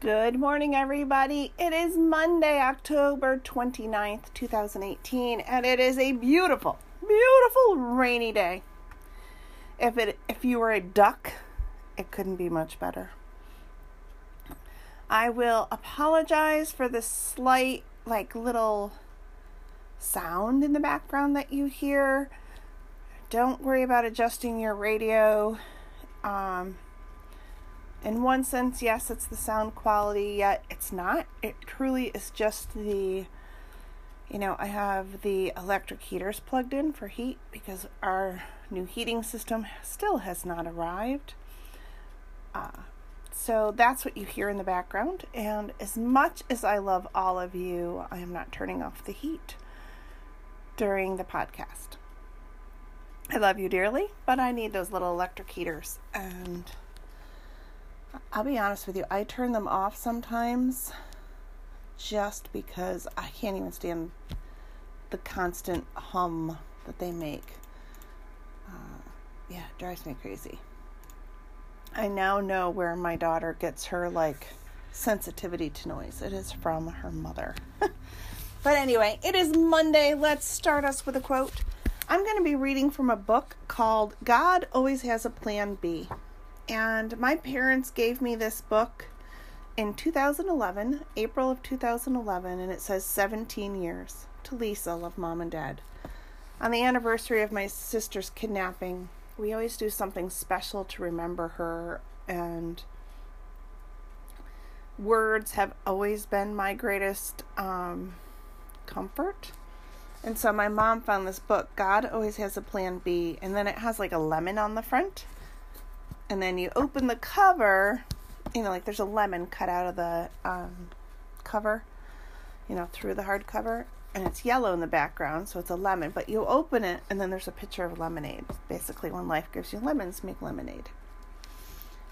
Good morning, everybody. It is Monday, October 29th, 2018, and it is a beautiful, beautiful rainy day. If it if you were a duck, it couldn't be much better. I will apologize for the slight like little sound in the background that you hear. Don't worry about adjusting your radio. Um, in one sense, yes, it's the sound quality, yet it's not. It truly is just the, you know, I have the electric heaters plugged in for heat because our new heating system still has not arrived. Uh, so that's what you hear in the background. And as much as I love all of you, I am not turning off the heat during the podcast. I love you dearly, but I need those little electric heaters and I'll be honest with you, I turn them off sometimes just because I can't even stand the constant hum that they make. Uh, yeah, it drives me crazy. I now know where my daughter gets her like sensitivity to noise. It is from her mother. but anyway, it is Monday. Let's start us with a quote. I'm going to be reading from a book called God Always Has a Plan B. And my parents gave me this book in 2011, April of 2011, and it says 17 years to Lisa, love mom and dad. On the anniversary of my sister's kidnapping, we always do something special to remember her, and words have always been my greatest um, comfort. And so my mom found this book, God Always Has a Plan B, and then it has like a lemon on the front and then you open the cover, you know, like there's a lemon cut out of the um, cover, you know, through the hardcover, and it's yellow in the background, so it's a lemon. But you open it, and then there's a picture of lemonade. Basically, when life gives you lemons, make lemonade.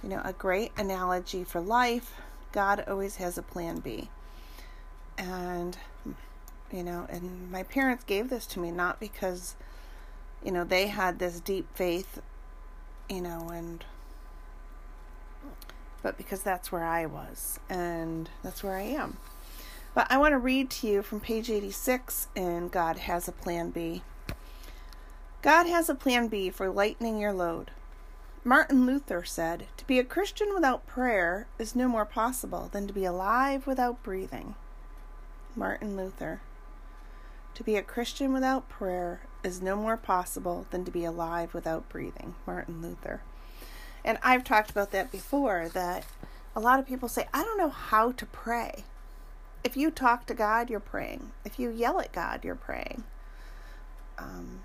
You know, a great analogy for life. God always has a plan B. And, you know, and my parents gave this to me not because, you know, they had this deep faith, you know, and but because that's where I was and that's where I am. But I want to read to you from page 86 in God Has a Plan B. God has a plan B for lightening your load. Martin Luther said, To be a Christian without prayer is no more possible than to be alive without breathing. Martin Luther. To be a Christian without prayer is no more possible than to be alive without breathing. Martin Luther. And I've talked about that before that a lot of people say, I don't know how to pray. If you talk to God, you're praying. If you yell at God, you're praying. Um,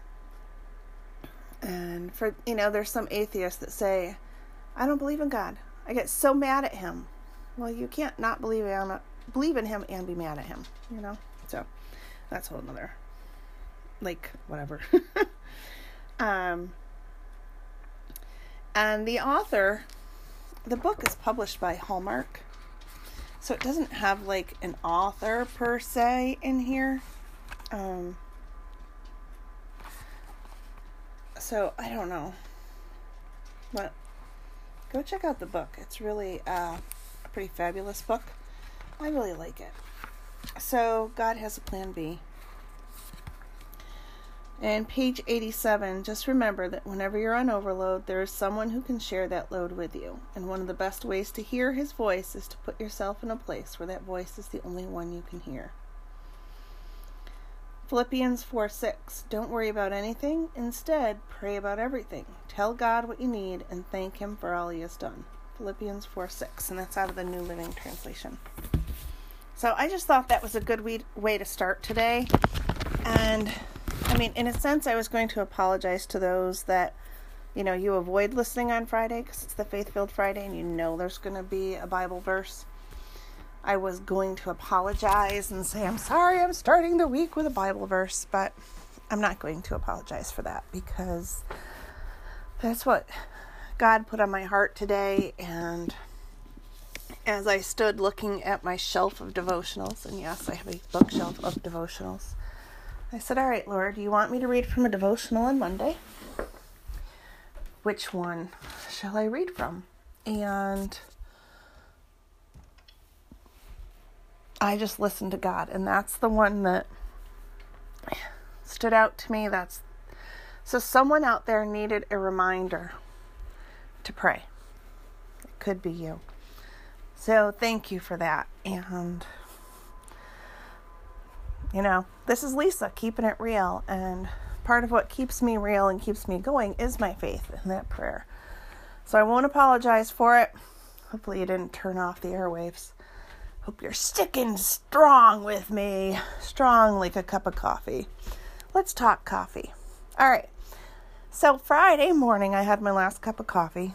and for, you know, there's some atheists that say, I don't believe in God. I get so mad at him. Well, you can't not believe in, believe in him and be mad at him, you know? So that's a whole nother, like, whatever. um, and the author, the book is published by Hallmark. So it doesn't have like an author per se in here. Um, so I don't know. But go check out the book. It's really uh, a pretty fabulous book. I really like it. So God has a plan B. And page 87, just remember that whenever you're on overload, there is someone who can share that load with you. And one of the best ways to hear his voice is to put yourself in a place where that voice is the only one you can hear. Philippians 4 6. Don't worry about anything. Instead, pray about everything. Tell God what you need and thank Him for all He has done. Philippians 4 6. And that's out of the New Living Translation. So I just thought that was a good way to start today. And I mean, in a sense, I was going to apologize to those that, you know, you avoid listening on Friday because it's the Faith Filled Friday and you know there's going to be a Bible verse. I was going to apologize and say, I'm sorry, I'm starting the week with a Bible verse, but I'm not going to apologize for that because that's what God put on my heart today. And as I stood looking at my shelf of devotionals, and yes, I have a bookshelf of devotionals, I said, All right, Lord, you want me to read from a devotional on Monday? Which one shall I read from? And I just listened to God, and that's the one that stood out to me. That's so someone out there needed a reminder to pray. It could be you. So thank you for that. And you know, this is Lisa keeping it real and part of what keeps me real and keeps me going is my faith in that prayer. So I won't apologize for it. Hopefully you didn't turn off the airwaves. Hope you're sticking strong with me. Strong like a cup of coffee. Let's talk coffee. All right. So Friday morning, I had my last cup of coffee.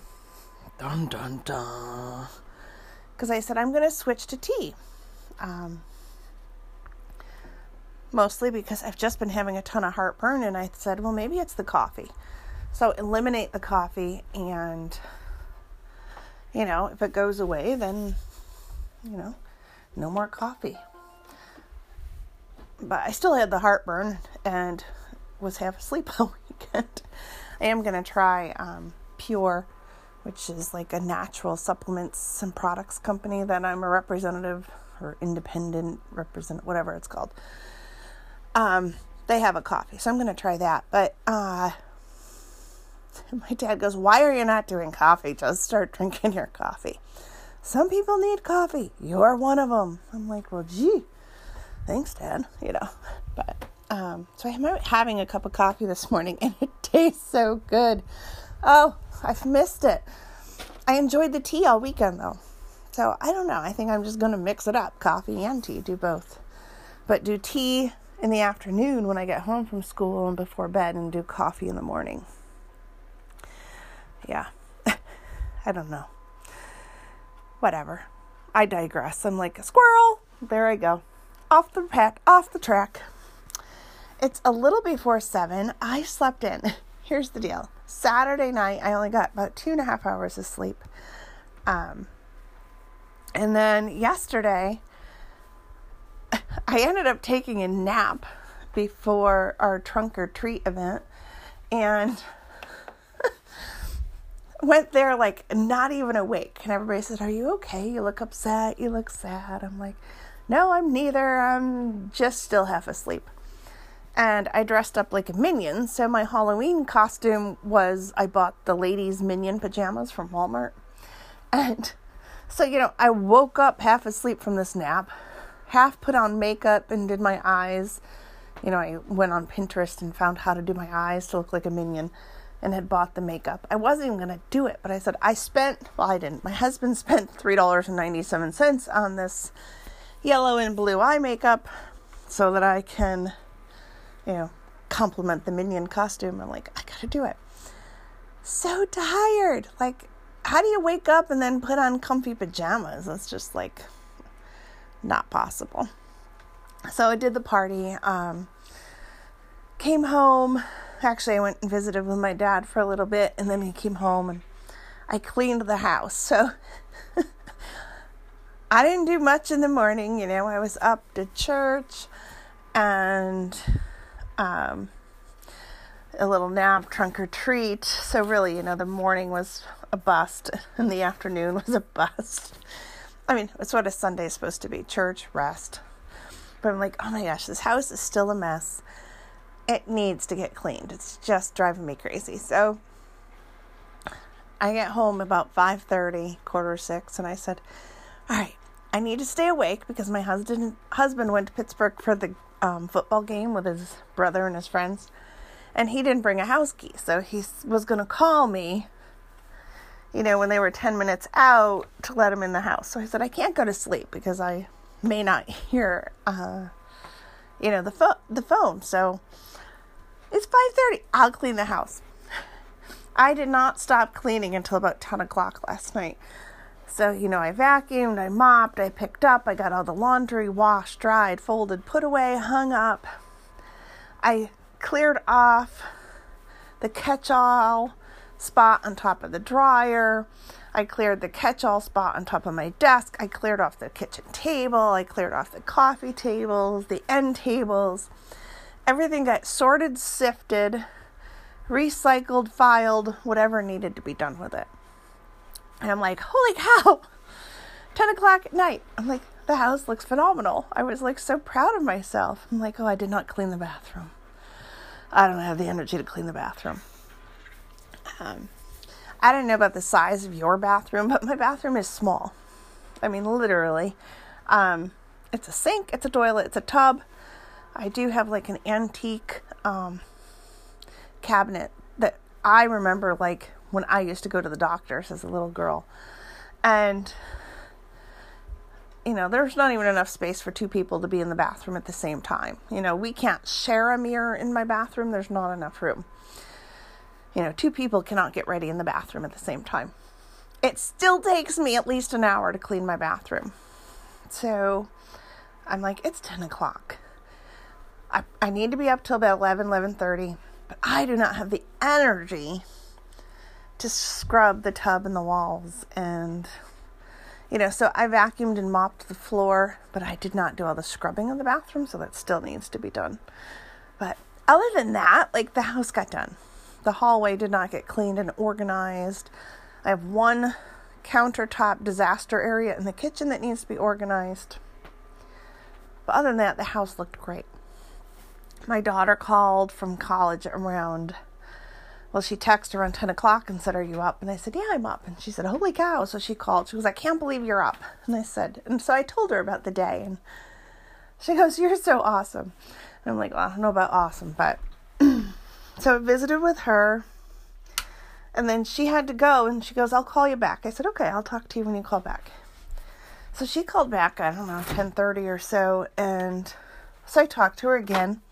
Dun dun dun. Because I said I'm going to switch to tea. Um, mostly because I've just been having a ton of heartburn, and I said, well, maybe it's the coffee. So eliminate the coffee, and you know, if it goes away, then you know, no more coffee. But I still had the heartburn and was half asleep all weekend. I am to try um, Pure, which is like a natural supplements and products company that I'm a representative or independent represent whatever it's called. Um, they have a coffee, so I'm going to try that. But uh, my dad goes, "Why are you not doing coffee? Just start drinking your coffee." Some people need coffee. You're one of them. I'm like, well, gee, thanks, Dad. You know, but um, so I'm having a cup of coffee this morning, and it tastes so good. Oh, I've missed it. I enjoyed the tea all weekend though, so I don't know. I think I'm just gonna mix it up, coffee and tea, do both, but do tea in the afternoon when I get home from school and before bed, and do coffee in the morning. Yeah, I don't know whatever. I digress. I'm like a squirrel. There I go. Off the path, off the track. It's a little before seven. I slept in. Here's the deal. Saturday night, I only got about two and a half hours of sleep. Um, and then yesterday, I ended up taking a nap before our trunk or treat event. And went there like not even awake. And everybody said, Are you okay? You look upset. You look sad. I'm like, No, I'm neither. I'm just still half asleep. And I dressed up like a minion. So my Halloween costume was I bought the ladies' minion pajamas from Walmart. And so, you know, I woke up half asleep from this nap, half put on makeup and did my eyes. You know, I went on Pinterest and found how to do my eyes to look like a minion and had bought the makeup. I wasn't even going to do it, but I said, I spent, well, I didn't. My husband spent $3.97 on this yellow and blue eye makeup so that I can, you know, complement the minion costume. I'm like, I got to do it. So tired. Like, how do you wake up and then put on comfy pajamas? That's just like not possible. So I did the party. Um, came home actually, I went and visited with my dad for a little bit, and then he came home and I cleaned the house. So I didn't do much in the morning. You know, I was up to church and um, a little nap, trunk or treat. So really, you know, the morning was a bust, and the afternoon was a bust. I mean, it's what a Sunday is supposed to be: church, rest. But I'm like, oh my gosh, this house is still a mess it needs to get cleaned. It's just driving me crazy. So I get home about 5:30, quarter 6, and I said, "All right, I need to stay awake because my husband husband went to Pittsburgh for the um, football game with his brother and his friends, and he didn't bring a house key, so he was going to call me." You know, when they were 10 minutes out to let him in the house. So I said, I can't go to sleep because I may not hear, uh, you know, the, fo- the phone. So it's 5:30. I'll clean the house. I did not stop cleaning until about 10 o'clock last night. So, you know, I vacuumed, I mopped, I picked up, I got all the laundry washed, dried, folded, put away, hung up. I cleared off the catch all spot on top of the dryer. I cleared the catch all spot on top of my desk. I cleared off the kitchen table. I cleared off the coffee tables, the end tables everything got sorted, sifted, recycled, filed, whatever needed to be done with it. And I'm like, holy cow, 10 o'clock at night. I'm like, the house looks phenomenal. I was like so proud of myself. I'm like, oh, I did not clean the bathroom. I don't have the energy to clean the bathroom. Um, I don't know about the size of your bathroom, but my bathroom is small. I mean, literally. Um, it's a sink, it's a toilet, it's a tub. I do have like an antique um, cabinet that I remember like when I used to go to the doctors as a little girl. And you know, there's not even enough space for two people to be in the bathroom at the same time. You know, we can't share a mirror in my bathroom, there's not enough room. You know, two people cannot get ready in the bathroom at the same time. It still takes me at least an hour to clean my bathroom. So I'm like, it's 10 o'clock. I, I need to be up till about 11, 11.30, but I do not have the energy to scrub the tub and the walls and you know, so I vacuumed and mopped the floor, but I did not do all the scrubbing of the bathroom, so that still needs to be done. But other than that, like the house got done. The hallway did not get cleaned and organized. I have one countertop disaster area in the kitchen that needs to be organized. But other than that, the house looked great. My daughter called from college around well, she texted around 10 o'clock and said, Are you up? And I said, Yeah, I'm up. And she said, Holy cow. So she called. She goes, I can't believe you're up. And I said, And so I told her about the day. And she goes, You're so awesome. And I'm like, Well, I don't know about awesome, but. So I visited with her. And then she had to go. And she goes, I'll call you back. I said, Okay, I'll talk to you when you call back. So she called back, I don't know, 10:30 or so, and so I talked to her again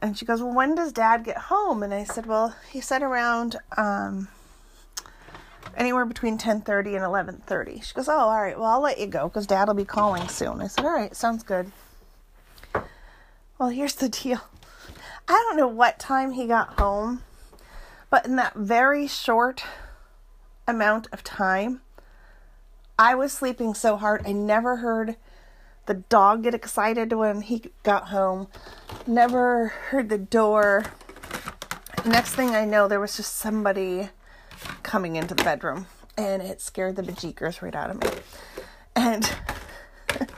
and she goes, Well, when does dad get home? And I said, Well, he said around um, anywhere between 10.30 and 11.30 she goes oh all right well i'll let you go because dad will be calling soon i said all right sounds good well here's the deal i don't know what time he got home but in that very short amount of time i was sleeping so hard i never heard the dog get excited when he got home. Never heard the door. Next thing I know, there was just somebody coming into the bedroom, and it scared the bejeekers right out of me. And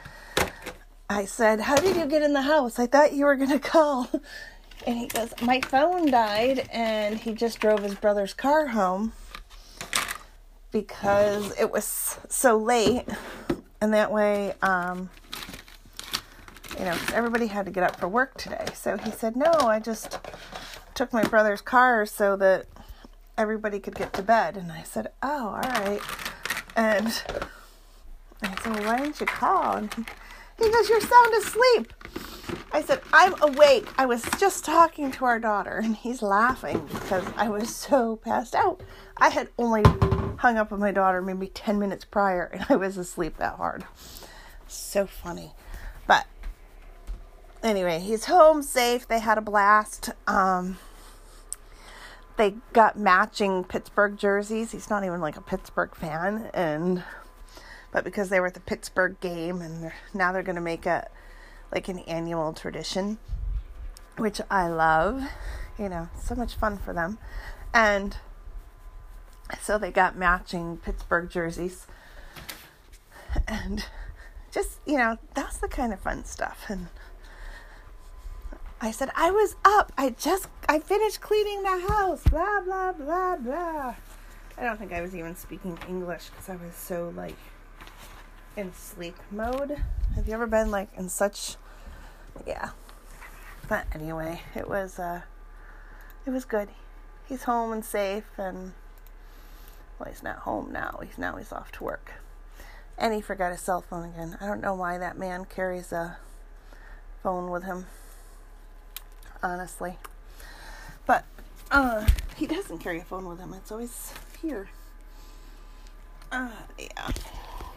I said, How did you get in the house? I thought you were going to call. And he goes, My phone died, and he just drove his brother's car home because it was so late. And that way, um, you know, everybody had to get up for work today. So he said, No, I just took my brother's car so that everybody could get to bed. And I said, Oh, all right. And I said, well, Why didn't you call? And he goes, You're sound asleep. I said, I'm awake. I was just talking to our daughter. And he's laughing because I was so passed out. I had only hung up with my daughter maybe 10 minutes prior and I was asleep that hard. So funny. But anyway, he's home safe. They had a blast. Um, they got matching Pittsburgh jerseys. He's not even like a Pittsburgh fan, and but because they were at the Pittsburgh game, and they're, now they're going to make it like an annual tradition, which I love. You know, so much fun for them, and so they got matching Pittsburgh jerseys, and just you know that's the kind of fun stuff and I said, I was up. I just, I finished cleaning the house. Blah, blah, blah, blah. I don't think I was even speaking English because I was so, like, in sleep mode. Have you ever been, like, in such, yeah. But anyway, it was, uh, it was good. He's home and safe and, well, he's not home now. He's now he's off to work. And he forgot his cell phone again. I don't know why that man carries a phone with him honestly. But uh, he doesn't carry a phone with him. It's always here. Uh, yeah.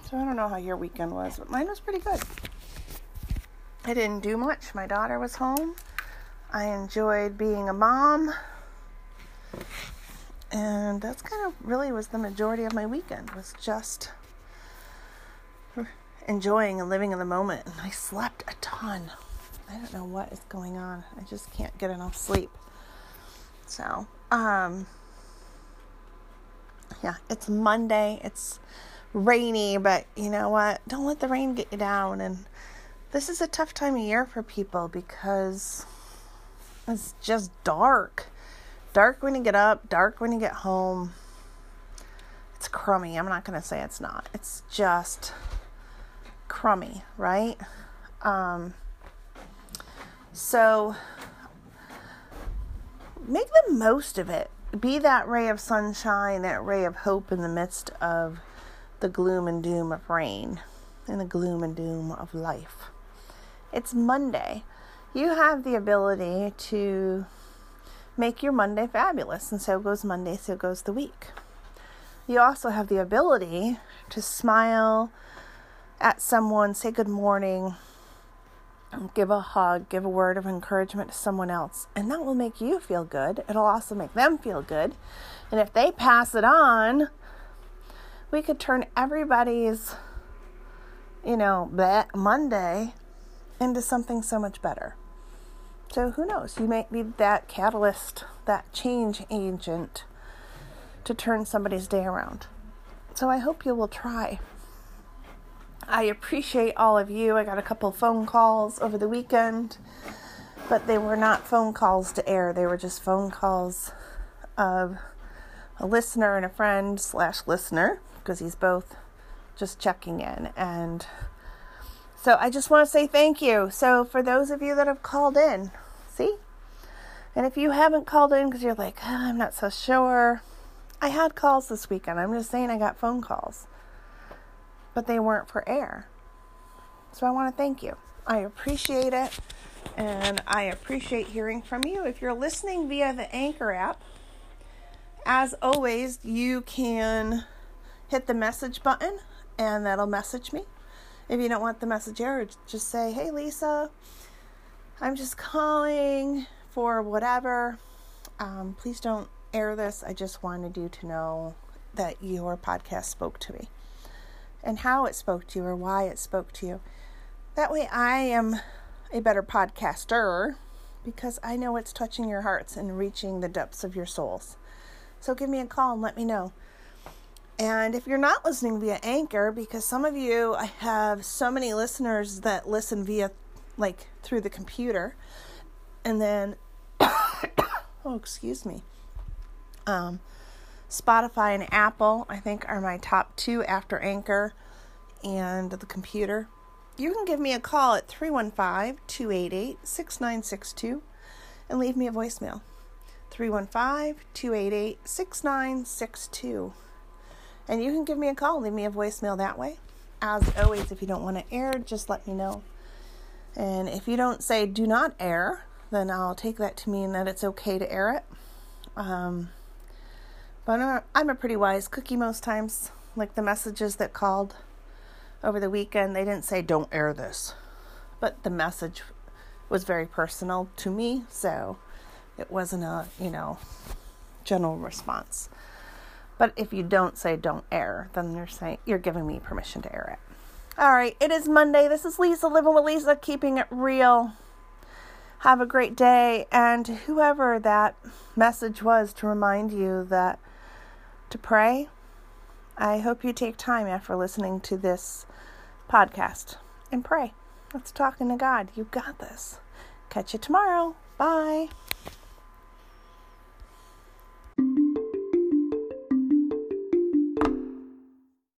So I don't know how your weekend was, but mine was pretty good. I didn't do much. My daughter was home. I enjoyed being a mom. And that's kind of really was the majority of my weekend was just enjoying and living in the moment. And I slept a ton. I don't know what is going on. I just can't get enough sleep. So, um, yeah, it's Monday. It's rainy, but you know what? Don't let the rain get you down. And this is a tough time of year for people because it's just dark. Dark when you get up, dark when you get home. It's crummy. I'm not going to say it's not. It's just crummy, right? Um, so make the most of it. Be that ray of sunshine, that ray of hope in the midst of the gloom and doom of rain and the gloom and doom of life. It's Monday. You have the ability to make your Monday fabulous, and so goes Monday, so goes the week. You also have the ability to smile at someone, say good morning, give a hug, give a word of encouragement to someone else, and that will make you feel good. It'll also make them feel good. And if they pass it on, we could turn everybody's, you know, Monday into something so much better. So who knows? You might be that catalyst, that change agent to turn somebody's day around. So I hope you will try. I appreciate all of you. I got a couple phone calls over the weekend, but they were not phone calls to air. They were just phone calls of a listener and a friend slash listener because he's both just checking in. And so I just want to say thank you. So for those of you that have called in, see? And if you haven't called in because you're like, oh, I'm not so sure, I had calls this weekend. I'm just saying I got phone calls but they weren't for air. So I want to thank you. I appreciate it. And I appreciate hearing from you. If you're listening via the Anchor app, as always, you can hit the message button and that'll message me. If you don't want the message aired, just say, Hey, Lisa, I'm just calling for whatever. Um, please don't air this. I just wanted you to know that your podcast spoke to me and how it spoke to you or why it spoke to you. That way, I am a better podcaster because I know it's touching your hearts and reaching the depths of your souls. So give me a call and let me know. And if you're not listening via Anchor, because some of you, I have so many listeners that listen via, like, through the computer, and then, oh, excuse me, um, Spotify and Apple, I think, are my top two after Anchor and the computer. You can give me a call at 315 288 6962 and leave me a voicemail. 315 288 6962. And you can give me a call, leave me a voicemail that way. As always, if you don't want to air, just let me know. And if you don't say do not air, then I'll take that to mean that it's okay to air it. Um, but I'm a, I'm a pretty wise cookie most times. Like the messages that called over the weekend, they didn't say, don't air this. But the message was very personal to me, so it wasn't a, you know, general response. But if you don't say don't air, then you're saying you're giving me permission to air it. All right, it is Monday. This is Lisa living with Lisa, keeping it real. Have a great day, and whoever that message was to remind you that to pray. I hope you take time after listening to this podcast and pray. Let's talking to God. You got this. Catch you tomorrow. Bye.